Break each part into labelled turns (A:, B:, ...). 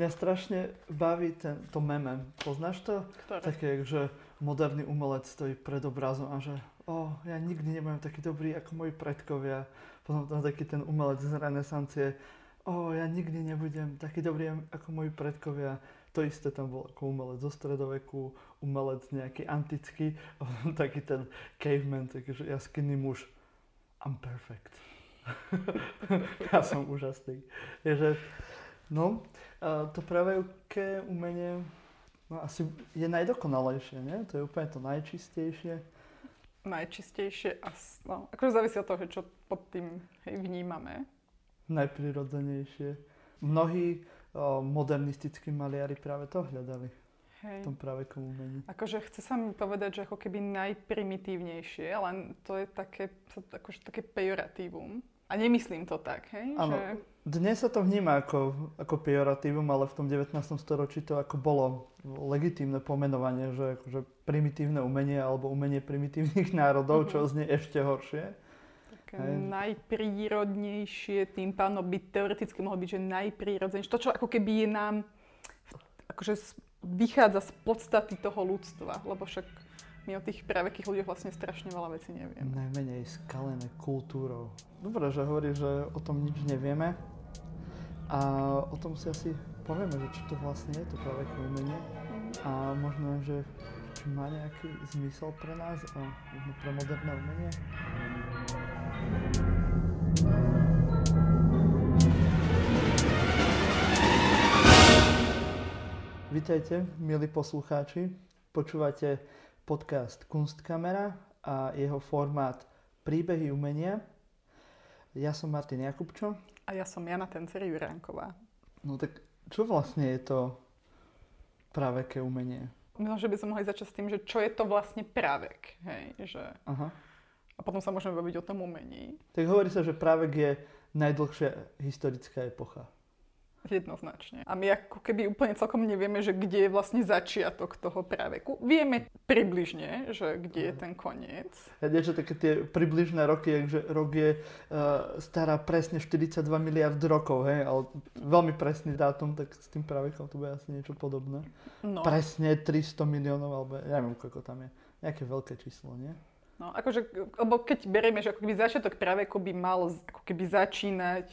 A: Mňa strašne baví ten, to meme. Poznáš to?
B: Ktoré?
A: Také, že moderný umelec stojí pred obrazom a že oh, ja nikdy nebudem taký dobrý ako moji predkovia. Potom tam taký ten umelec z renesancie. Oh, ja nikdy nebudem taký dobrý ako moji predkovia. To isté tam bol ako umelec zo stredoveku, umelec nejaký antický, taký ten caveman, taký že jaskinný muž. I'm perfect. ja som úžasný. Je, že, no, to praveké umenie no, asi je najdokonalejšie, nie? To je úplne to najčistejšie.
B: Najčistejšie, a, no, akože závisí od toho, čo pod tým hej, vnímame.
A: Najprirodzenejšie. Mnohí o, modernistickí maliari práve to hľadali
B: Hej.
A: v tom pravekom umení.
B: Akože chce sa mi povedať, že ako keby najprimitívnejšie, len to je také, akože také pejoratívum. A nemyslím to tak, hej?
A: Áno.
B: Že,
A: Dnes sa to vníma ako, ako pejoratívum, ale v tom 19. storočí to ako bolo legitímne pomenovanie, že akože primitívne umenie alebo umenie primitívnych národov, čo znie ešte horšie.
B: také
A: Hej.
B: najprírodnejšie, tým pádom by teoreticky mohlo byť, že najprírodzenejšie. To, čo ako keby je nám, akože vychádza z podstaty toho ľudstva, lebo však my o tých pravekých ľuďoch vlastne strašne veľa vecí nevieme.
A: Najmenej skalené kultúrou. Dobre, že hovorí, že o tom nič nevieme. A o tom si asi povieme, že čo to vlastne je to praveké umenie. A možno, že či má nejaký zmysel pre nás a možno pre moderné umenie. Vítajte, milí poslucháči. Počúvate podcast Kunstkamera a jeho formát Príbehy umenia. Ja som Martin Jakubčo.
B: A ja som Jana Tenceri Juránková.
A: No tak čo vlastne je to praveké umenie?
B: Možno, že by sme mohli začať s tým, že čo je to vlastne pravek, hej, že...
A: Aha.
B: A potom sa môžeme baviť o tom umení.
A: Tak hovorí sa, že právek je najdlhšia historická epocha.
B: Jednoznačne. A my ako keby úplne celkom nevieme, že kde je vlastne začiatok toho práveku. Vieme približne, že kde je ten koniec.
A: Ja niečo také tie približné roky, že rok je uh, stará presne 42 miliard rokov, hej, ale veľmi presný dátum, tak s tým pravekom to bude asi niečo podobné.
B: No,
A: Presne 300 miliónov, alebo ja neviem, koľko tam je. Nejaké veľké číslo, nie?
B: no akože, lebo keď berieme, že ako keby začiatok práveku by mal ako keby začínať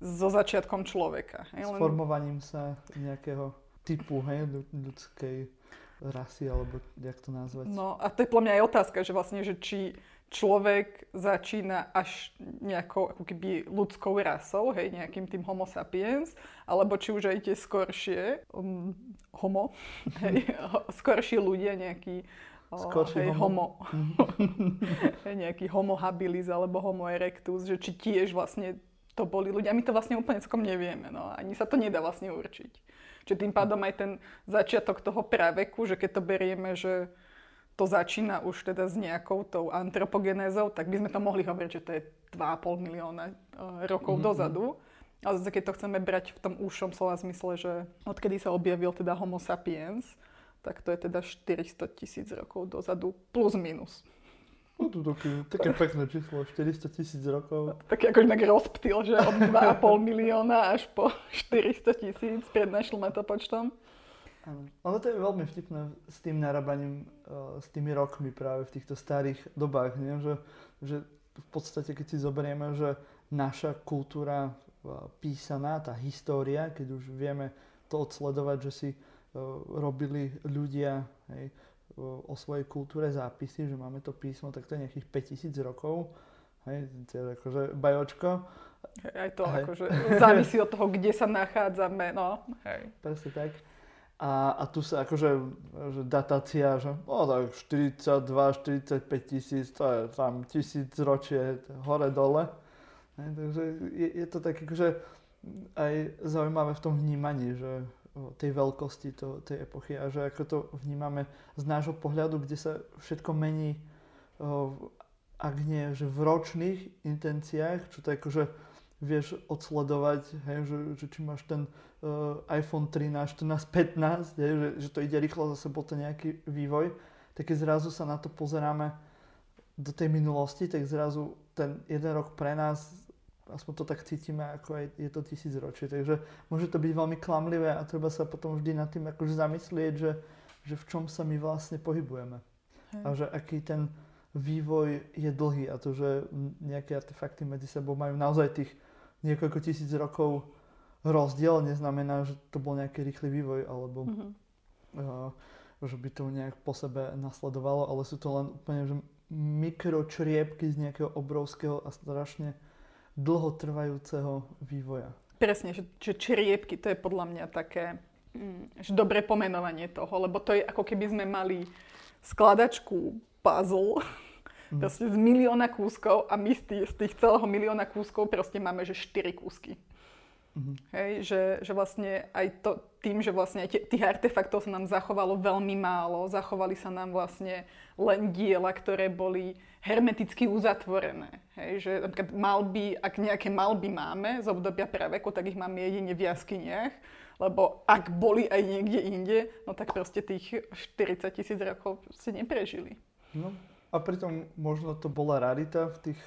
B: so začiatkom človeka.
A: S
B: Hej? Len,
A: formovaním sa nejakého typu, hej, ľu- ľudskej rasy, alebo jak to nazvať.
B: no a to je podľa mňa aj otázka, že vlastne, že či človek začína až nejakou ako keby ľudskou rasou, hej, nejakým tým homo sapiens, alebo či už aj tie skoršie um, homo, hej, skoršie ľudia, nejaký
A: Skorší
B: hej,
A: homo.
B: homo. hej, nejaký homo habilis alebo homo erectus, že či tiež vlastne to boli ľudia. My to vlastne úplne celkom nevieme, no ani sa to nedá vlastne určiť. Čiže tým pádom aj ten začiatok toho praveku, že keď to berieme, že to začína už teda s nejakou tou antropogenézou, tak by sme to mohli hovoriť, že to je 2,5 milióna eh, rokov
A: Mhm,
B: dozadu. Ale zase keď to chceme brať v tom úšom slova zmysle, že odkedy sa objavil teda homo sapiens, tak to je teda 400 tisíc rokov dozadu, plus minus.
A: No, to také, také pekné číslo, 400 tisíc rokov.
B: Tak ako inak rozptýl, že od 2,5 milióna až po 400 tisíc pred našim letopočtom.
A: Áno. Ale to je veľmi vtipné s tým narábaním, uh, s tými rokmi práve v týchto starých dobách, nie? Že, že v podstate, keď si zoberieme, že naša kultúra uh, písaná, tá história, keď už vieme to odsledovať, že si uh, robili ľudia hej, o svojej kultúre zápisy, že máme to písmo, tak to je nejakých 5000 rokov. Hej, to je akože bajočko.
B: Hej, Aj to
A: Hej.
B: akože závisí od toho, kde sa nachádzame. No, hej.
A: Presne tak. A, a tu sa akože že datácia, že o tak 42, 45 tisíc, to je tam tisíc ročie hore dole. Hej, takže je, je to tak akože aj zaujímavé v tom vnímaní, že tej veľkosti to, tej epochy a že ako to vnímame z nášho pohľadu, kde sa všetko mení, ak nie, že v ročných intenciách, čo to akože vieš odsledovať, hej, že, že či máš ten uh, iPhone 13, 14, 15, hej, že, že to ide rýchlo, zase bol to nejaký vývoj, tak keď zrazu sa na to pozeráme do tej minulosti, tak zrazu ten jeden rok pre nás aspoň to tak cítime, ako aj je to tisícročie. Takže môže to byť veľmi klamlivé a treba sa potom vždy nad tým akože zamyslieť, že, že v čom sa my vlastne pohybujeme. Hej. A že aký ten vývoj je dlhý a to, že nejaké artefakty medzi sebou majú naozaj tých niekoľko tisíc rokov rozdiel, neznamená, že to bol nejaký rýchly vývoj alebo mm-hmm. uh, že by to nejak po sebe nasledovalo, ale sú to len úplne že mikročriepky z nejakého obrovského a strašne dlhotrvajúceho vývoja.
B: Presne, že, že čriepky, to je podľa mňa také mm, že dobré pomenovanie toho, lebo to je ako keby sme mali skladačku puzzle, mm. proste z milióna kúskov a my z tých, z tých celého milióna kúskov proste máme, že 4 kúsky. Mm-hmm. Hej, že, že vlastne aj to, tým, že vlastne aj tých artefaktov sa nám zachovalo veľmi málo, zachovali sa nám vlastne len diela, ktoré boli hermeticky uzatvorené. Hej, že napríklad malby, ak nejaké malby máme z obdobia praveku, tak ich máme jedine v jaskyniach, lebo ak boli aj niekde inde, no tak proste tých 40 tisíc rokov ste neprežili.
A: No a pritom možno to bola rarita v tých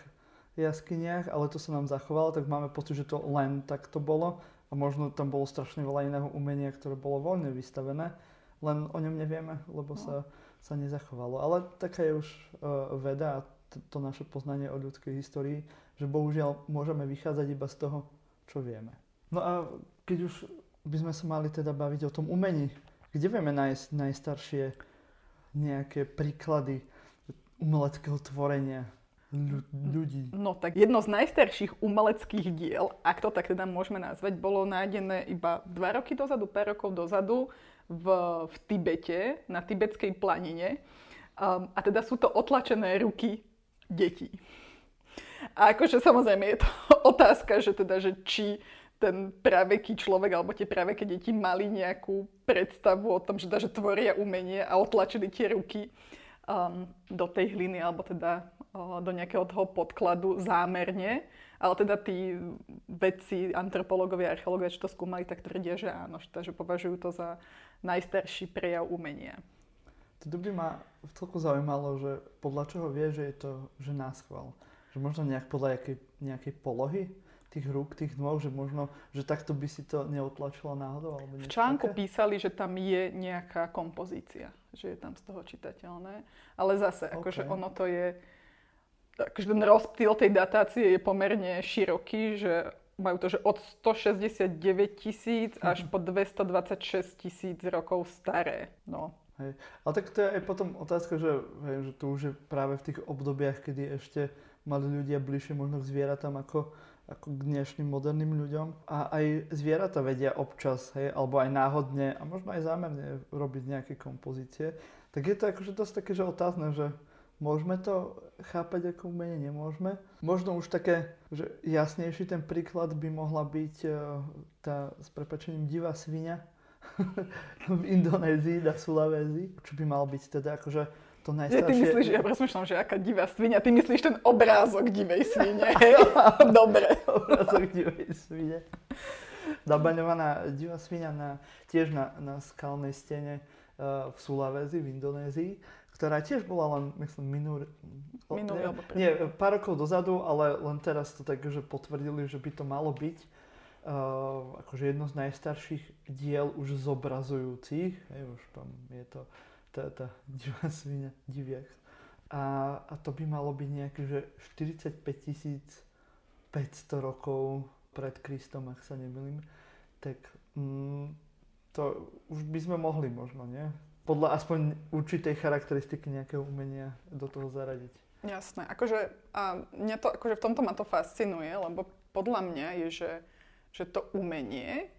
A: jaskyniach, ale to sa nám zachovalo, tak máme pocit, že to len tak to bolo a možno tam bolo strašne veľa iného umenia, ktoré bolo voľne vystavené, len o ňom nevieme, lebo no. sa, sa nezachovalo. Ale taká je už uh, veda a to, to naše poznanie o ľudskej histórii, že bohužiaľ môžeme vychádzať iba z toho, čo vieme. No a keď už by sme sa mali teda baviť o tom umení, kde vieme nájsť najstaršie nejaké príklady umeleckého tvorenia, ľudí.
B: No tak jedno z najstarších umeleckých diel, ak to tak teda môžeme nazvať, bolo nájdené iba dva roky dozadu, pár rokov dozadu v, v Tibete, na tibetskej planine. Um, a teda sú to otlačené ruky detí. A akože samozrejme je to otázka, že teda, že či ten praveký človek alebo tie praveké deti mali nejakú predstavu o tom, že, teda, že tvoria umenie a otlačili tie ruky um, do tej hliny alebo teda do nejakého toho podkladu zámerne, ale teda tí vedci, antropológovia, archeológovia, čo to skúmali, tak tvrdia, že áno, že považujú to za najstarší prejav umenia.
A: To by ma celku zaujímalo, že podľa čoho vie, že je to že náschval. Že možno nejak podľa nejakej, nejakej polohy tých rúk, tých nôh, že možno, že takto by si to neotlačilo náhodou? Alebo
B: v článku také? písali, že tam je nejaká kompozícia, že je tam z toho čitateľné. Ale zase, akože okay. akože ono to je takže ten rozptýl tej datácie je pomerne široký, že majú to, že od 169 tisíc až po 226 tisíc rokov staré. No.
A: Hej. Ale tak to je aj potom otázka, že, hej, že to už je práve v tých obdobiach, kedy ešte mali ľudia bližšie možno k zvieratám ako, ako k dnešným moderným ľuďom. A aj zvieratá vedia občas, hej, alebo aj náhodne a možno aj zámerne robiť nejaké kompozície. Tak je to akože dosť také, že otázne, že Môžeme to chápať ako umenie, nemôžeme. Možno už také, že jasnejší ten príklad by mohla byť e, tá s prepačením divá svinia v Indonézii, na Sulavézi, čo by mal byť teda akože to najstaršie...
B: Ja, ty myslíš, ja rozmýšľam, že aká divá svinia, ty myslíš ten obrázok divej svine, Dobre.
A: obrázok divej svine. Nabaňovaná divá svinia na, tiež na, na skalnej stene uh, v Sulawesi v Indonézii ktorá tiež bola len, myslím, minulý...
B: Minulý
A: alebo Nie, pár rokov dozadu, ale len teraz to tak, že potvrdili, že by to malo byť uh, akože jedno z najstarších diel už zobrazujúcich. Hej, už tam je to tá, tá divá svinia, diviak. A, a to by malo byť nejaké, že 45 500 rokov pred Kristom, ak sa nemýlim. Tak mm, to už by sme mohli možno, nie? Podľa aspoň určitej charakteristiky nejakého umenia do toho zaradiť.
B: Jasné, akože a mňa to, akože v tomto ma to fascinuje, lebo podľa mňa je, že, že to umenie,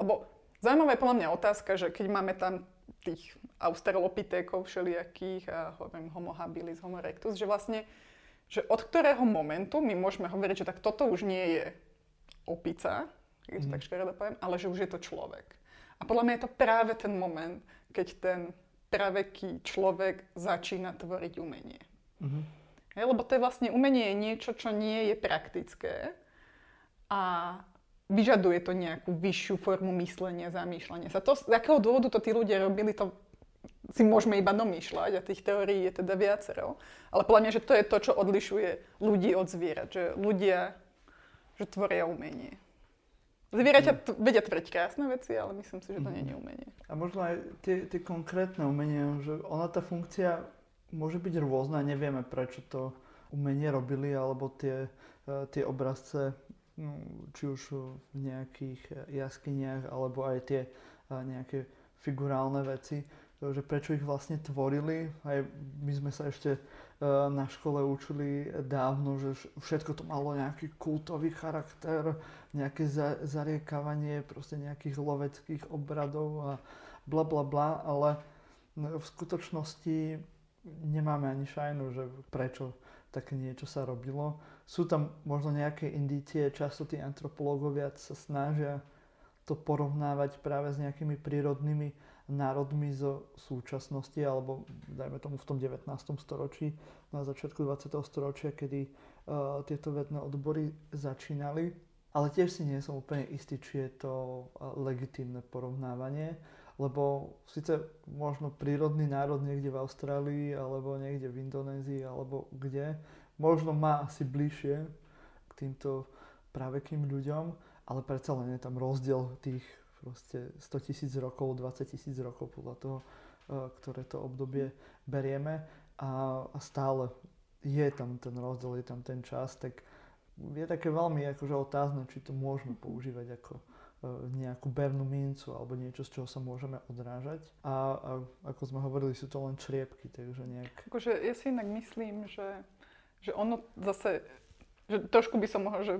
B: lebo zaujímavá je podľa mňa otázka, že keď máme tam tých australopitékov všelijakých a hovorím homo habilis, homo erectus, že vlastne, že od ktorého momentu my môžeme hovoriť, že tak toto už nie je opica, keď to mm. tak škaredo poviem, ale že už je to človek. A podľa mňa je to práve ten moment, keď ten praveký človek začína tvoriť umenie. Mm-hmm. Lebo to je vlastne umenie je niečo, čo nie je praktické a vyžaduje to nejakú vyššiu formu myslenia, zamýšľania sa. To, z akého dôvodu to tí ľudia robili, to si môžeme iba domýšľať a tých teórií je teda viacero. Ale podľa mňa, že to je to, čo odlišuje ľudí od zvierat. Že ľudia že tvoria umenie. Zvieraťa mm. vedia tvoriť krásne veci, ale myslím si, že to mm. nie je umenie.
A: A možno aj tie, tie konkrétne umenia, že ona tá funkcia môže byť rôzna, nevieme prečo to umenie robili, alebo tie, e, tie obrazce, no, či už v nejakých jaskyniach, alebo aj tie e, nejaké figurálne veci, že prečo ich vlastne tvorili. Aj my sme sa ešte na škole učili dávno, že všetko to malo nejaký kultový charakter, nejaké za, proste nejakých loveckých obradov a bla bla bla, ale v skutočnosti nemáme ani šajnu, že prečo také niečo sa robilo. Sú tam možno nejaké indície, často tí antropológovia sa snažia to porovnávať práve s nejakými prírodnými národmi zo súčasnosti, alebo dajme tomu v tom 19. storočí, na začiatku 20. storočia, kedy uh, tieto vedné odbory začínali. Ale tiež si nie som úplne istý, či je to uh, legitímne porovnávanie, lebo síce možno prírodný národ niekde v Austrálii, alebo niekde v Indonézii, alebo kde, možno má asi bližšie k týmto právekým ľuďom, ale predsa len je tam rozdiel tých proste 100 tisíc rokov, 20 tisíc rokov podľa toho, eh, ktoré to obdobie berieme a, a stále je tam ten rozdiel, je tam ten čas, tak je také veľmi akože otázne, či to môžeme používať ako eh, nejakú bernú mincu alebo niečo, z čoho sa môžeme odrážať. A, a ako sme hovorili, sú to len čriepky, takže nejak...
B: Akože ja si inak myslím, že, že ono zase, že trošku by som mohol, že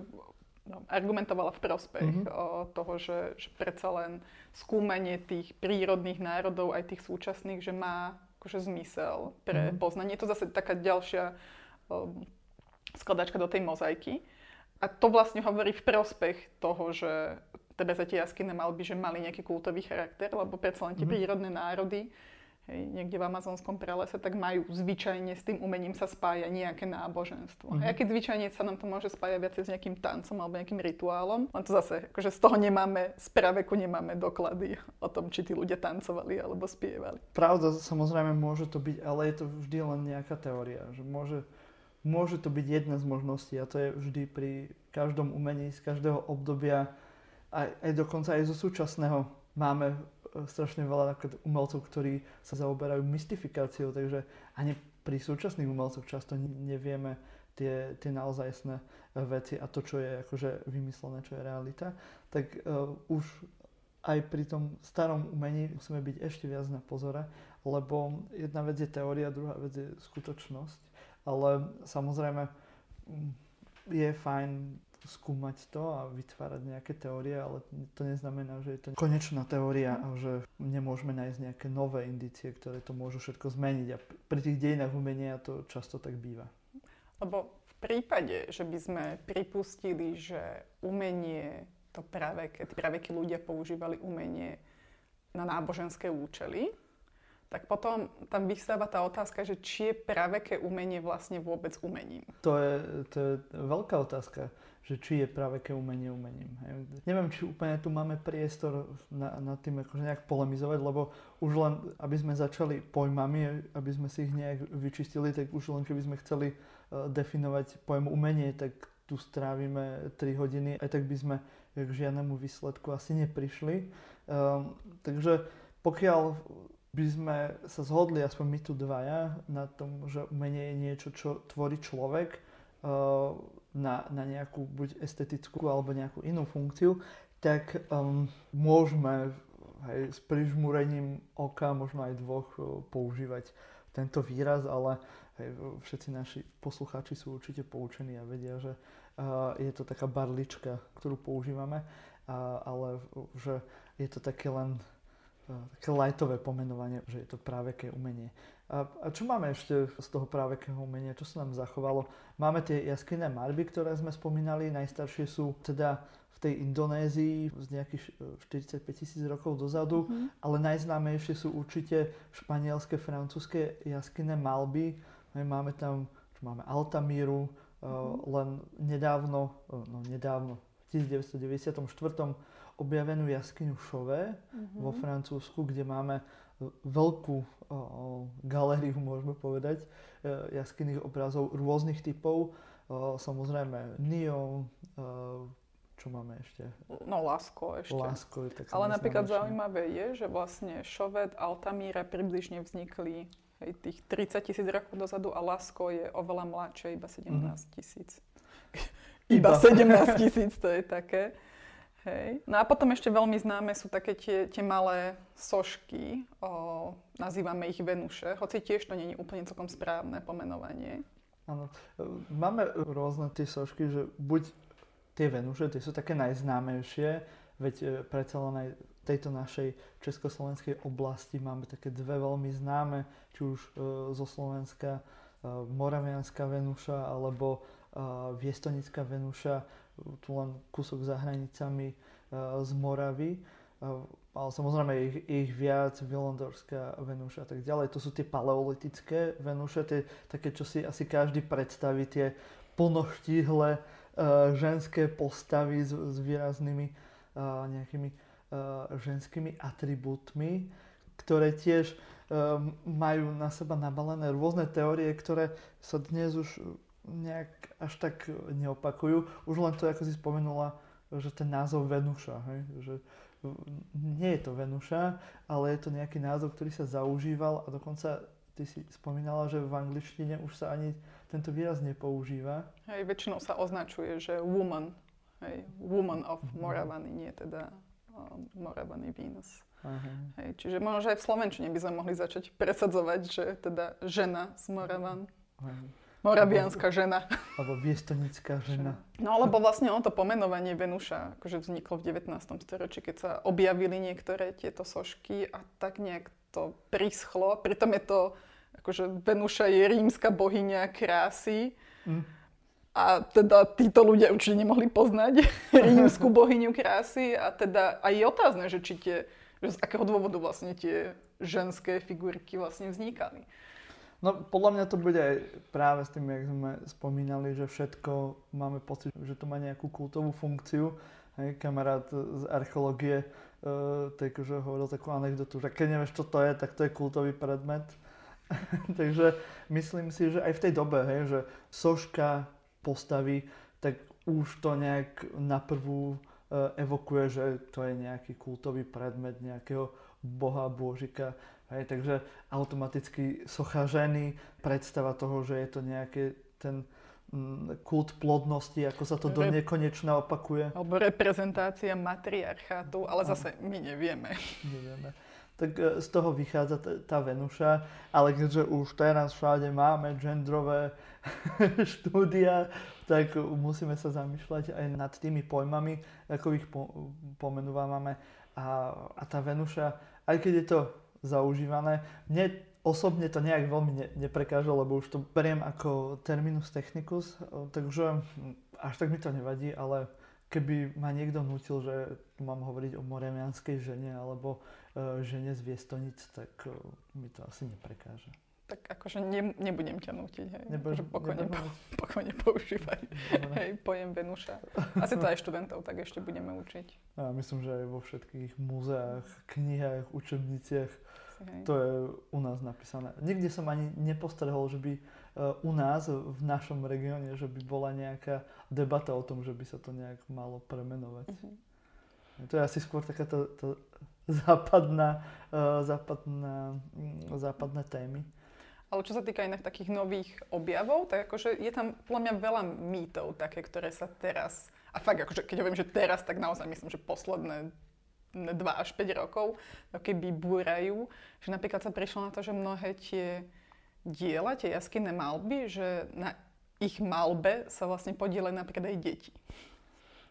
B: no, argumentovala v prospech mm-hmm. o, toho, že, že predsa len skúmanie tých prírodných národov, aj tých súčasných, že má akože zmysel pre mm-hmm. poznanie. Je to zase taká ďalšia um, skladačka do tej mozaiky. A to vlastne hovorí v prospech toho, že teda tie jaskyné malby, že mali nejaký kultový charakter, lebo predsa len tie mm-hmm. prírodné národy hej, niekde v amazonskom prelese, tak majú zvyčajne s tým umením sa spája nejaké náboženstvo. Mm-hmm. A keď zvyčajne sa nám to môže spájať viacej s nejakým tancom alebo nejakým rituálom, len to zase, akože z toho nemáme, z praveku nemáme doklady o tom, či tí ľudia tancovali alebo spievali.
A: Pravda, samozrejme môže to byť, ale je to vždy len nejaká teória, že môže, môže to byť jedna z možností a to je vždy pri každom umení z každého obdobia, aj, aj dokonca aj zo súčasného máme strašne veľa umelcov, ktorí sa zaoberajú mystifikáciou, takže ani pri súčasných umelcoch často nevieme tie, tie naozajstné veci a to, čo je akože vymyslené, čo je realita, tak uh, už aj pri tom starom umení musíme byť ešte viac na pozore, lebo jedna vec je teória, druhá vec je skutočnosť, ale samozrejme mm, je fajn skúmať to a vytvárať nejaké teórie, ale to neznamená, že je to konečná teória a že nemôžeme nájsť nejaké nové indície, ktoré to môžu všetko zmeniť. A pri tých dejinách umenia to často tak býva.
B: Lebo v prípade, že by sme pripustili, že umenie, to práve, keď práve keď ľudia používali umenie na náboženské účely, tak potom tam vystáva tá otázka, že či je praveké umenie vlastne vôbec umením.
A: To je, to je veľká otázka že či je praveké umenie umením. Hej. Neviem, či úplne tu máme priestor na, na tým akože nejak polemizovať, lebo už len, aby sme začali pojmami, aby sme si ich nejak vyčistili, tak už len keby sme chceli uh, definovať pojem umenie, tak tu strávime 3 hodiny, aj tak by sme k žiadnemu výsledku asi neprišli. Um, takže pokiaľ by sme sa zhodli, aspoň my tu dvaja, na tom, že umenie je niečo, čo tvorí človek, uh, na, na nejakú buď estetickú alebo nejakú inú funkciu, tak um, môžeme hej, s prižmúrením oka, možno aj dvoch, uh, používať tento výraz, ale hej, všetci naši poslucháči sú určite poučení a vedia, že uh, je to taká barlička, ktorú používame, uh, ale že je to také len uh, také lajtové pomenovanie, že je to práve ke umenie. A, a čo máme ešte z toho právekého umenia? Čo sa nám zachovalo? Máme tie jaskyné malby, ktoré sme spomínali. Najstaršie sú teda v tej Indonézii z nejakých 45 tisíc rokov dozadu, mm-hmm. ale najznámejšie sú určite španielské, francúzske jaskyné malby. Máme tam, čo máme Altamíru, mm-hmm. len nedávno, no nedávno, v 1994 objavenú jaskyňu Chauvet mm-hmm. vo Francúzsku, kde máme veľkú galériu, môžeme povedať, e, jaskyných obrazov rôznych typov. samozrejme Nio, o, čo máme ešte?
B: No Lasko ešte.
A: Lasko je tak
B: Ale napríklad zaujímavé je, že vlastne Šoved, Altamíra približne vznikli hej, tých 30 tisíc rokov dozadu a Lasko je oveľa mladšie, iba 17 mhm. tisíc. Mm-hmm. iba 17 tisíc, to je také. Hej. No a potom ešte veľmi známe sú také tie, tie malé sošky, o, nazývame ich Venuše, hoci tiež to je úplne celkom správne pomenovanie.
A: Áno, máme rôzne tie sošky, že buď tie Venuše, tie sú také najznámejšie, veď e, predsa len aj tejto našej československej oblasti máme také dve veľmi známe, či už e, zo Slovenska e, Moravianská Venuša alebo e, Viestonická Venuša tu len kúsok za hranicami uh, z Moravy, uh, ale samozrejme ich, ich viac, Vilandorská Venúša a tak ďalej. To sú tie paleolitické Venúše, tie, také, čo si asi každý predstaví, tie plnoštíhle uh, ženské postavy s, s výraznými nejakými ženskými atribútmi, ktoré tiež majú na seba nabalené rôzne teórie, ktoré sa dnes už nejak až tak neopakujú. Už len to, ako si spomenula, že ten názov Venuša, hej? že nie je to Venuša, ale je to nejaký názov, ktorý sa zaužíval a dokonca ty si spomínala, že v angličtine už sa ani tento výraz nepoužíva.
B: Hej, väčšinou sa označuje, že woman, hej, woman of mhm. Moravany, nie teda um, Moravany Venus. Hej, čiže možno, že aj v Slovenčine by sme mohli začať presadzovať, že teda žena z Moravan. Hej. Morabianská žena.
A: Alebo viestonická žena.
B: No alebo vlastne ono to pomenovanie Venuša akože vzniklo v 19. storočí, keď sa objavili niektoré tieto sošky a tak nejak to prischlo. Pritom je to, akože Venuša je rímska bohyňa krásy. Mm. A teda títo ľudia určite nemohli poznať rímsku bohyňu krásy a teda aj je otázne, že či tie, že z akého dôvodu vlastne tie ženské figurky vlastne vznikali.
A: No podľa mňa to bude aj práve s tým, jak sme spomínali, že všetko máme pocit, že to má nejakú kultovú funkciu. Hej, kamarát z archeológie uh, takže hovoril takú anekdotu, že keď nevieš, čo to je, tak to je kultový predmet. takže myslím si, že aj v tej dobe, hej, že soška postaví, tak už to nejak na prvú evokuje, že to je nejaký kultový predmet nejakého boha, božika Hej, takže automaticky socha ženy, predstava toho, že je to nejaký ten mm, kult plodnosti, ako sa to do nekonečna opakuje.
B: Alebo reprezentácia matriarchátu, ale zase my nevieme.
A: Nevieme. Tak e, z toho vychádza tá Venuša, ale keďže už teraz všade máme genderové štúdia, tak musíme sa zamýšľať aj nad tými pojmami, ako ich po- pomenúvame. A, a tá Venuša, aj keď je to zaužívané. Mne osobne to nejak veľmi ne, neprekáže, lebo už to beriem ako terminus technicus, takže až tak mi to nevadí, ale keby ma niekto nutil, že mám hovoriť o moremianskej žene alebo žene z Viestonic, tak uh, mi to asi neprekáže.
B: Tak akože ne, nebudem ťa nutiť, hej. Nebudem, akože pokojne, po, pokojne používaj, hej, pojem Venuša. Asi to aj študentov tak ešte budeme učiť.
A: Ja myslím, že aj vo všetkých múzeách, knihách, učebniciach hej. To je u nás napísané. Nikde som ani nepostrehol, že by e, u nás, v našom regióne, že by bola nejaká debata o tom, že by sa to nejak malo premenovať. Uh-huh. To je asi skôr taká tá, tá západná, uh, západná, um, západné témy.
B: Ale čo sa týka iných takých nových objavov, tak akože je tam podľa mňa veľa mýtov také, ktoré sa teraz, a fakt akože keď hovorím, že teraz, tak naozaj myslím, že posledné 2 až 5 rokov keby búrajú, že napríklad sa prišlo na to, že mnohé tie diela, tie jaskinné malby, že na ich malbe sa vlastne podielajú napríklad aj deti.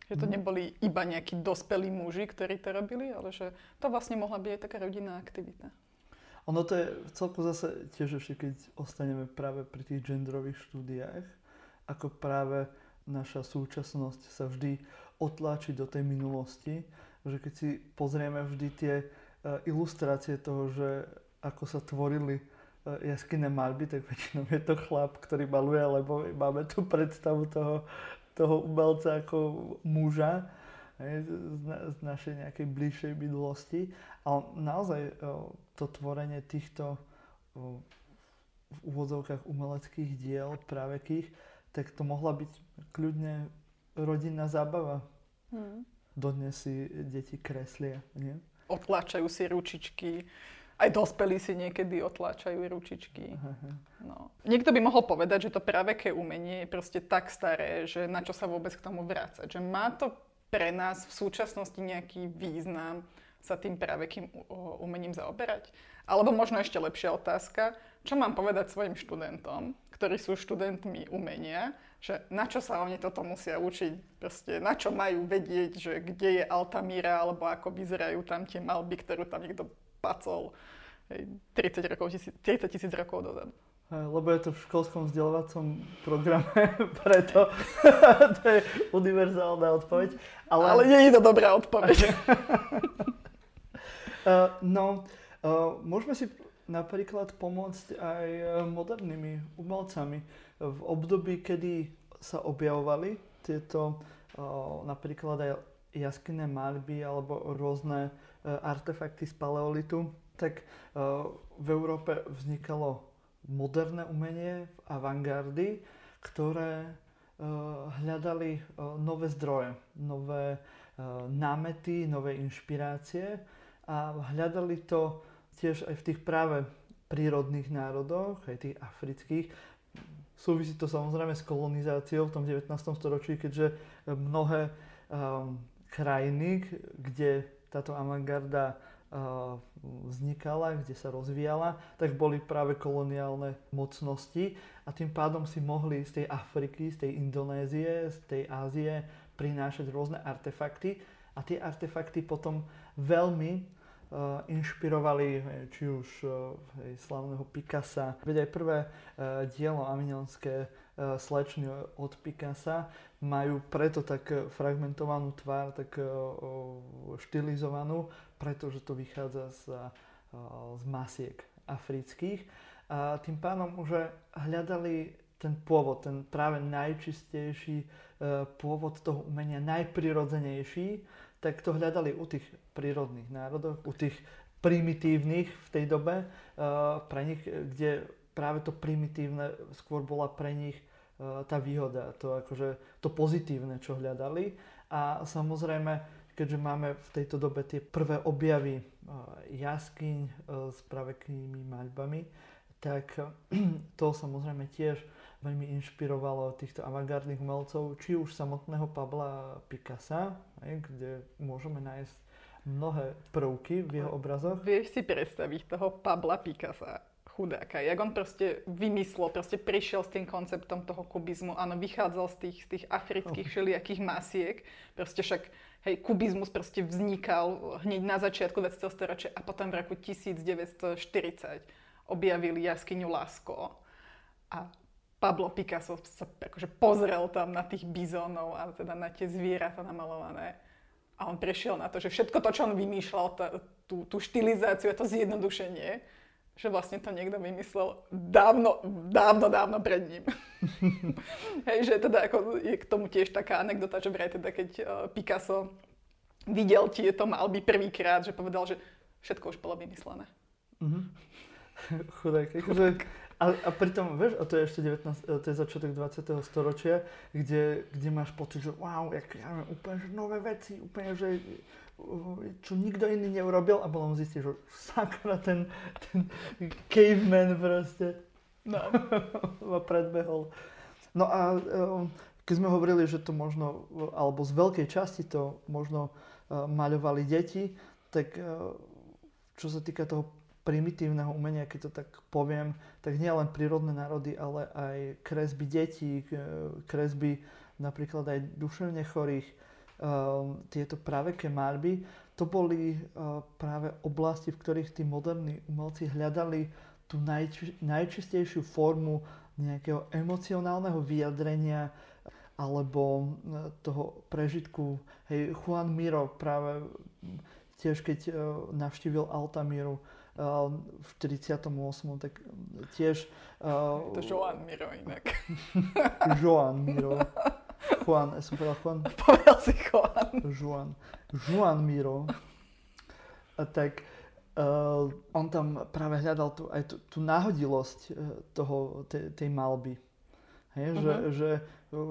B: Že to mhm. neboli iba nejakí dospelí muži, ktorí to robili, ale že to vlastne mohla byť aj taká rodinná aktivita.
A: Ono to je celku zase tiež ešte, keď ostaneme práve pri tých genderových štúdiách, ako práve naša súčasnosť sa vždy otláči do tej minulosti že keď si pozrieme vždy tie e, ilustrácie toho, že ako sa tvorili e, jaskinné malby, tak väčšinou je to chlap, ktorý maluje, lebo máme tu predstavu toho, toho umelca ako muža hej, z, z našej nejakej bližšej minulosti. Ale naozaj e, to tvorenie týchto v úvodzovkách umeleckých diel právekých, tak to mohla byť kľudne rodinná zábava.
B: Hmm.
A: Dodnes si deti kreslia, nie?
B: Otláčajú si ručičky. Aj dospelí si niekedy otláčajú ručičky. No. Niekto by mohol povedať, že to praveké umenie je proste tak staré, že na čo sa vôbec k tomu vrácať. Že má to pre nás v súčasnosti nejaký význam sa tým pravekým umením zaoberať? Alebo možno ešte lepšia otázka, čo mám povedať svojim študentom, ktorí sú študentmi umenia, že na čo sa oni toto musia učiť, proste na čo majú vedieť, že kde je Altamíra, alebo ako vyzerajú tam tie malby, ktorú tam niekto pacol hej, 30, rokov, 30 tisíc rokov dozadu.
A: Lebo je to v školskom vzdelávacom programe, preto to je univerzálna odpoveď.
B: Ale, ale nie je to dobrá odpoveď.
A: uh, no, uh, môžeme si napríklad pomôcť aj modernými umelcami v období, kedy sa objavovali tieto napríklad aj jaskinné malby alebo rôzne e, artefakty z paleolitu, tak e, v Európe vznikalo moderné umenie, avantgardy, ktoré e, hľadali nové zdroje, nové námety, nové inšpirácie a hľadali to tiež aj v tých práve prírodných národoch, aj tých afrických, Súvisí to samozrejme s kolonizáciou v tom 19. storočí, keďže mnohé krajiny, kde táto avantgarda uh, vznikala, kde sa rozvíjala, tak boli práve koloniálne mocnosti a tým pádom si mohli z tej Afriky, z tej Indonézie, z tej Ázie prinášať rôzne artefakty a tie artefakty potom veľmi uh, inšpirovali či už slavného Picasa. Veď aj prvé dielo Avignonské uh, slečny od Picasa majú preto tak fragmentovanú tvár, tak uh, štilizovanú, pretože to vychádza z, z masiek afrických. A tým pádom už hľadali ten pôvod, ten práve najčistejší pôvod toho umenia, najprirodzenejší, tak to hľadali u tých prírodných národov, u tých primitívnych v tej dobe, pre nich, kde práve to primitívne skôr bola pre nich tá výhoda, to, akože, to pozitívne, čo hľadali. A samozrejme, keďže máme v tejto dobe tie prvé objavy uh, jaskyň s praveknými maľbami, tak to samozrejme tiež veľmi inšpirovalo týchto avantgardných umelcov, či už samotného Pabla Picasa, kde môžeme nájsť mnohé prvky v jeho obrazoch.
B: Vieš si predstaviť toho Pabla Picasa, chudáka, jak on proste vymyslel, proste prišiel s tým konceptom toho kubizmu, áno, vychádzal z tých, z tých afrických oh. všelijakých masiek, proste však, hej, kubizmus proste vznikal hneď na začiatku 20. storočia a potom v roku 1940 objavili jaskyňu Lasko. A Pablo Picasso sa akože pozrel tam na tých bizónov a teda na tie zvieratá namalované. A on prešiel na to, že všetko to, čo on vymýšľal, tá, tú, tú štilizáciu a to zjednodušenie, že vlastne to niekto vymyslel dávno, dávno, dávno pred ním. Hej, že teda ako je k tomu tiež taká anekdota, že vraj teda keď uh, Picasso videl tieto malby prvýkrát, že povedal, že všetko už bolo vymyslené.
A: Mm-hmm. Chudák, akože a, a pritom, vieš, a to je ešte 19, e, to je začiatok 20. storočia, kde, kde máš pocit, že wow, jak, ja neviem, úplne že nové veci, úplne, že čo nikto iný neurobil a potom zistíš, že sakra ten, ten caveman proste no. ma predbehol. No a e, keď sme hovorili, že to možno, alebo z veľkej časti to možno maľovali deti, tak čo sa týka toho primitívneho umenia, keď to tak poviem, tak nie len prírodné národy, ale aj kresby detí, kresby napríklad aj duševne chorých, ehm, tieto praveké malby, to boli ehm, práve oblasti, v ktorých tí moderní umelci hľadali tú najči, najčistejšiu formu nejakého emocionálneho vyjadrenia alebo ehm, toho prežitku. Hej, Juan Miro práve tiež keď navštívil Altamíru, v 48. tak tiež...
B: To Joan Miro inak.
A: Joan Miro. Juan, ja som povedal Juan?
B: Povedal si Juan.
A: Juan. Juan Miro. A tak uh, on tam práve hľadal tú, aj tú, tú náhodilosť uh, toho, tej, tej malby. Hej, uh-huh. že, že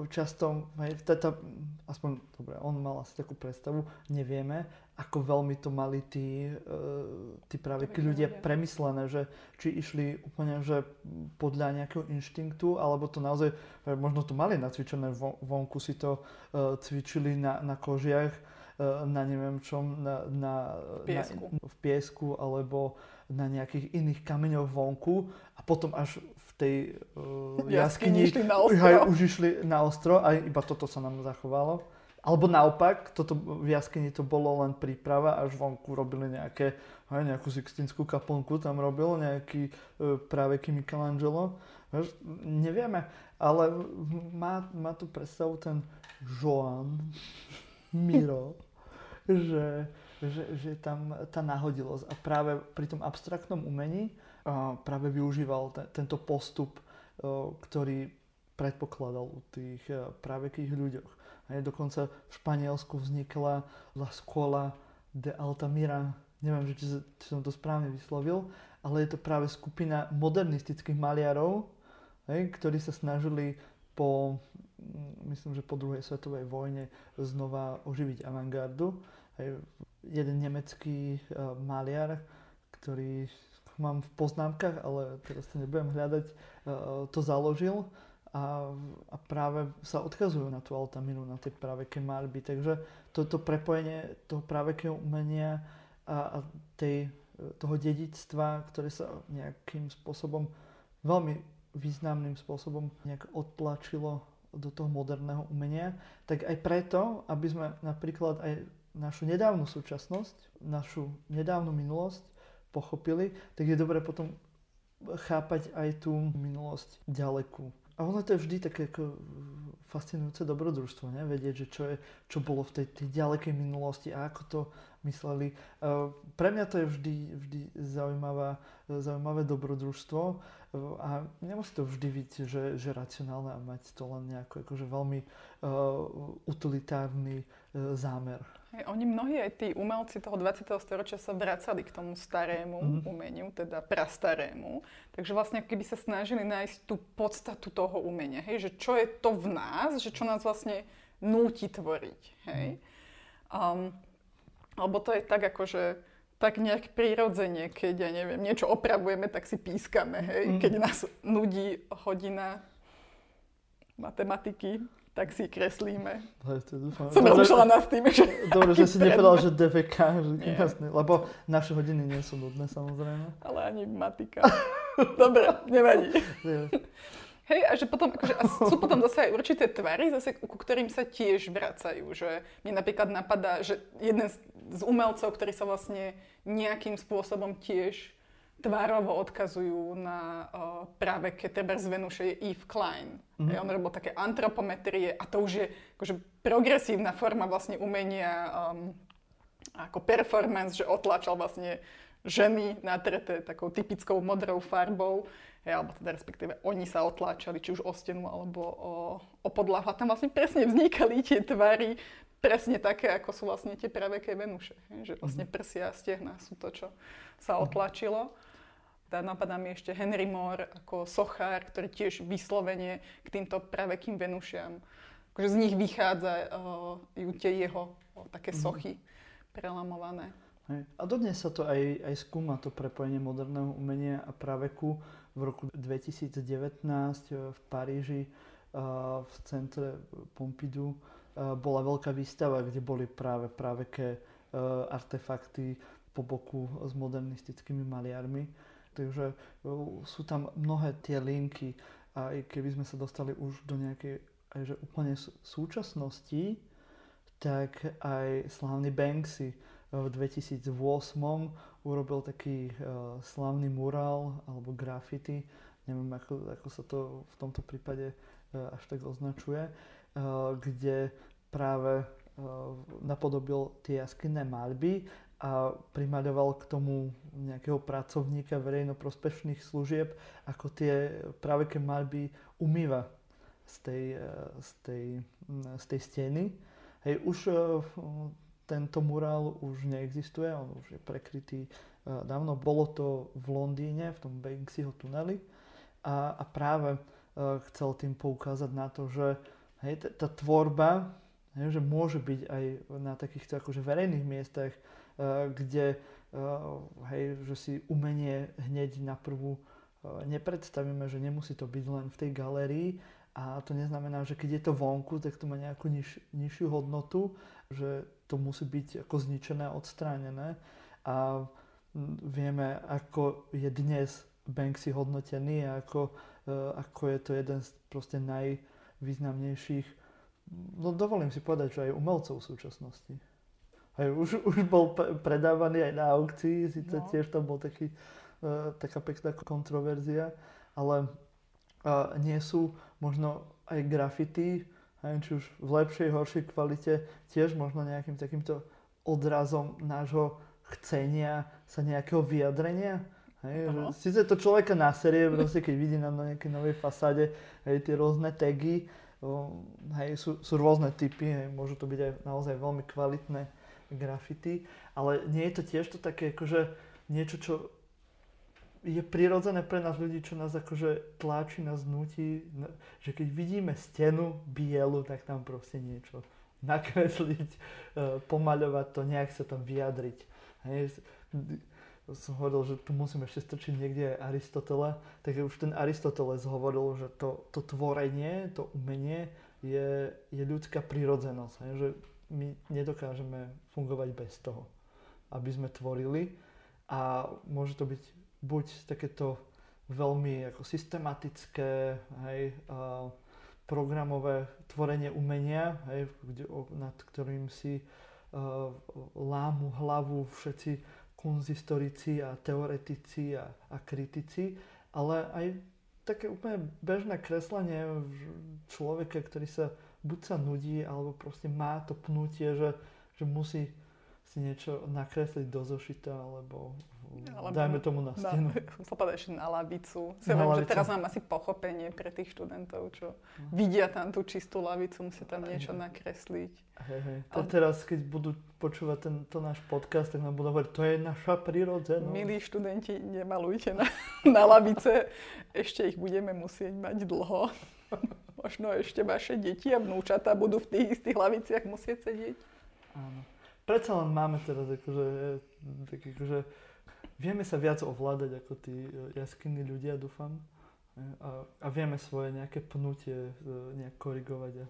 A: často, hej, teta, aspoň, dobre, on mal asi takú predstavu, nevieme, ako veľmi to mali tí, uh, tí práve tí ľudia premyslené, že či išli úplne že podľa nejakého inštinktu, alebo to naozaj, možno to mali nacvičené vonku, si to uh, cvičili na, na kožiach, na neviem čom, na, na,
B: v, piesku.
A: Na, v piesku, alebo na nejakých iných kameňoch vonku a potom až v tej uh, jaskyni,
B: jaskyni na ostro.
A: už išli na ostro a iba toto sa nám zachovalo. Alebo naopak, toto v jaskyni to bolo len príprava, až vonku robili nejaké, aj nejakú Sixtinskú kaplnku tam robil, nejaký e, práve Michelangelo. Nevieme, ale má, má tu predstavu ten Joan Miro, že, že, že tam tá nahodilosť a práve pri tom abstraktnom umení a práve využíval te, tento postup, o, ktorý predpokladal u tých e, právekých ľuďoch. Hej, dokonca v Španielsku vznikla La Scuola de Altamira, neviem, či, či som to správne vyslovil, ale je to práve skupina modernistických maliarov, hej, ktorí sa snažili po, mm, myslím, že po druhej svetovej vojne znova oživiť avantgardu. Hej, jeden nemecký uh, maliar, ktorý mám v poznámkach, ale teraz to nebudem hľadať, uh, to založil a, a práve sa odkazujú na tú Altaminu, na tie praveké malby. Takže toto prepojenie toho pravekého umenia a, a tej, toho dedictva, ktoré sa nejakým spôsobom, veľmi významným spôsobom nejak odtlačilo do toho moderného umenia, tak aj preto, aby sme napríklad aj našu nedávnu súčasnosť, našu nedávnu minulosť pochopili, tak je dobre potom chápať aj tú minulosť ďalekú. A ono to je vždy také ako fascinujúce dobrodružstvo, ne? vedieť, že čo, je, čo bolo v tej, tej ďalekej minulosti a ako to mysleli. Uh, pre mňa to je vždy, vždy zaujímavá, zaujímavé dobrodružstvo uh, a nemusí to vždy byť, že, že racionálne a mať to len nejako akože veľmi uh, utilitárny uh, zámer.
B: Hej, oni mnohí aj tí umelci toho 20. storočia sa vracali k tomu starému mm. umeniu, teda prastarému. Takže vlastne keby sa snažili nájsť tú podstatu toho umenia, hej, že čo je to v nás, že čo nás vlastne núti tvoriť. Hej. Um, alebo to je tak ako, že tak nejak prirodzene, keď, ja neviem, niečo opravujeme, tak si pískame, hej. Mm. Keď nás nudí hodina matematiky, tak si kreslíme. dúfam. Som rozmýšľala nad tým, že...
A: Dobre, že si nepovedal, že DVK, že jasne, lebo naše hodiny nie sú nudné samozrejme.
B: Ale ani matika. Dobre, nevadí. Hej, a že potom, akože, a sú potom zase aj určité tvary, zase, ku ktorým sa tiež vracajú. Že mne napríklad napadá, že jeden z umelcov, ktorý sa vlastne nejakým spôsobom tiež tvárovo odkazujú na uh, práve Keteber z Venuše je Yves Klein. Mm-hmm. Hej, on robil také antropometrie a to už je akože progresívna forma vlastne umenia um, ako performance, že otlačal vlastne ženy natreté takou typickou modrou farbou, hej, alebo teda respektíve oni sa otláčali, či už o stenu alebo o, o podlahu. A tam vlastne presne vznikali tie tvary, presne také, ako sú vlastne tie praveké Venuše. Že vlastne mhm. prsia a stehna sú to, čo sa mhm. otlačilo. Tá napadá mi ešte Henry Moore ako sochár, ktorý tiež vyslovene k týmto pravekým Venušiam. Akože z nich vychádzajú uh, tie jeho uh, také mhm. sochy prelamované.
A: Hej. A dodnes sa to aj, aj skúma, to prepojenie moderného umenia a praveku. V roku 2019 v Paríži uh, v centre Pompidou uh, bola veľká výstava, kde boli práve praveké uh, artefakty po boku s modernistickými maliarmi. Takže e, sú tam mnohé tie linky a aj keby sme sa dostali už do nejakej aj že úplne súčasnosti, tak aj slávny Banksy e, v 2008 urobil taký uh, slávny murál alebo graffiti, neviem ako, ako sa to v tomto prípade uh, až tak označuje, uh, kde práve napodobil tie jaskinné malby a primaľoval k tomu nejakého pracovníka verejnoprospešných služieb, ako tie praveké malby umýva z tej, e, z tej, z tej steny. Hej, už e, tento murál už neexistuje, on už je prekrytý e, dávno. Bolo to v Londýne, v tom Banksyho tuneli a, a práve chcel tým poukázať na to, že hej, tá tvorba hej, že môže byť aj na takýchto akože verejných miestach, kde hej, že si umenie hneď na prvú nepredstavíme, že nemusí to byť len v tej galérii a to neznamená, že keď je to vonku, tak to má nejakú niž, nižšiu hodnotu, že to musí byť ako zničené, odstránené a vieme, ako je dnes Banksy hodnotený a ako, ako je to jeden z proste najvýznamnejších, no dovolím si povedať, že aj umelcov v súčasnosti. Aj už, už bol predávaný aj na aukcii, síce no. tiež tam bol taký E, taká pekná kontroverzia, ale nie sú možno aj grafity, či už v lepšej, horšej kvalite, tiež možno nejakým takýmto odrazom nášho chcenia sa nejakého vyjadrenia. Hej, že síce to človeka na série, proste keď vidí na nejakej novej fasáde hej, tie rôzne tagy, hej, sú, sú rôzne typy, hej, môžu to byť aj naozaj veľmi kvalitné grafity, ale nie je to tiež to také akože niečo, čo je prirodzené pre nás ľudí, čo nás akože tlačí, nás nutí, že keď vidíme stenu bielu, tak tam proste niečo nakresliť, e, pomaľovať to, nejak sa tam vyjadriť. Hej. Som hovoril, že tu musím ešte strčiť niekde aj Aristotela, tak už ten Aristoteles hovoril, že to, to tvorenie, to umenie je, je ľudská prirodzenosť, hej, že my nedokážeme fungovať bez toho, aby sme tvorili. A môže to byť buď takéto veľmi ako systematické, hej, a programové tvorenie umenia, hej, kde, nad ktorým si uh, lámu hlavu všetci kunzistorici a teoretici a, a kritici, ale aj také úplne bežné kreslenie človeka, ktorý sa buď sa nudí, alebo proste má to pnutie, že, že musí si niečo nakresliť do zošita, alebo alebo dajme tomu na stenu.
B: Povedať ešte na lavicu. Si na lavicu. že teraz mám asi pochopenie pre tých študentov, čo no. vidia tam tú čistú lavicu, musia tam niečo nakresliť.
A: Hej, hej. To Ale... teraz, keď budú počúvať tento náš podcast, tak nám budú hovoriť, to je naša prírodzenosť.
B: Milí študenti, nemalujte na, na lavice. Ešte ich budeme musieť mať dlho. Možno ešte vaše deti a vnúčata budú v tých istých laviciach musieť sedieť.
A: Áno. Predsa len máme teraz akože, tak akože vieme sa viac ovládať ako tí e, jaskinní ľudia, dúfam. E, a, a vieme svoje nejaké pnutie e, nejak korigovať a,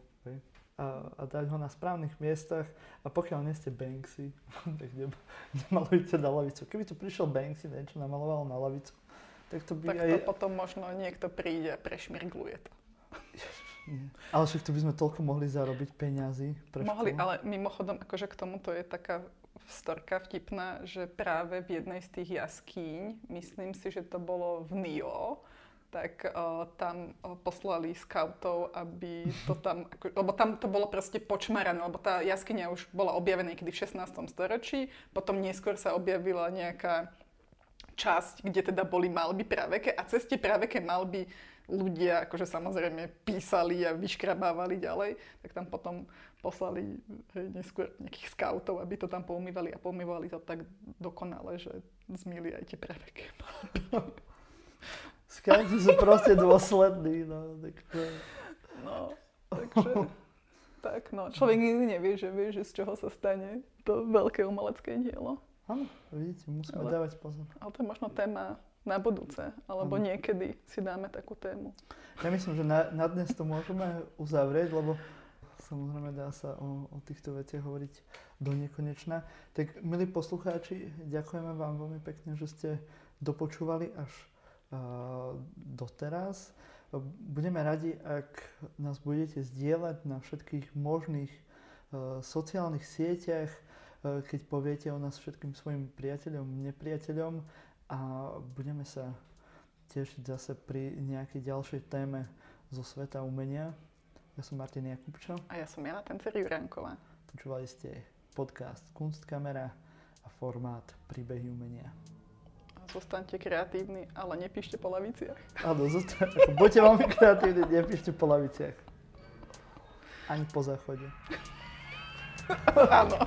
A: a, a dať ho na správnych miestach. A pokiaľ nie ste Banksy, tak nemalujte na lavicu. Keby tu prišiel Banksy, niečo namaloval na lavicu, tak to by
B: tak
A: aj...
B: to potom možno niekto príde a prešmirgluje to.
A: Ale však tu by sme toľko mohli zarobiť peňazí.
B: Mohli, ale mimochodom, akože k tomuto je taká storka vtipná, že práve v jednej z tých jaskýň, myslím si, že to bolo v Nio, tak uh, tam uh, poslali scoutov, aby to tam, ako, lebo tam to bolo proste počmarané, lebo tá jaskyňa už bola objavená niekedy v 16. storočí, potom neskôr sa objavila nejaká časť, kde teda boli malby praveke a cez tie praveke malby ľudia akože samozrejme písali a vyškrabávali ďalej, tak tam potom poslali hej, neskôr nejakých scoutov, aby to tam poumývali a poumývali to tak dokonale, že zmýli aj tie preveky.
A: Scouti sú proste dôslední, no. Tak to...
B: No, takže... tak no, človek nikdy nevie, že vie, že z čoho sa stane to veľké umelecké dielo.
A: Áno, vidíte, musíme ale, dávať pozor.
B: Ale to je možno téma na budúce, alebo ano. niekedy si dáme takú tému.
A: Ja myslím, že na, na dnes to môžeme uzavrieť, lebo samozrejme dá sa o, o týchto veciach hovoriť do nekonečna. Tak, milí poslucháči, ďakujeme vám veľmi pekne, že ste dopočúvali až uh, doteraz. Budeme radi, ak nás budete zdieľať na všetkých možných uh, sociálnych sieťach, uh, keď poviete o nás všetkým svojim priateľom, nepriateľom a budeme sa tešiť zase pri nejakej ďalšej téme zo sveta umenia. Ja som Martin Jakubčo.
B: A ja som Jana Tencer Juránková.
A: Počúvali ste podcast Kunstkamera a formát Príbehy umenia.
B: Zostaňte kreatívni, ale nepíšte po laviciach.
A: Áno, zostaň, buďte veľmi kreatívni, nepíšte po laviciach. Ani po záchode.
B: Áno.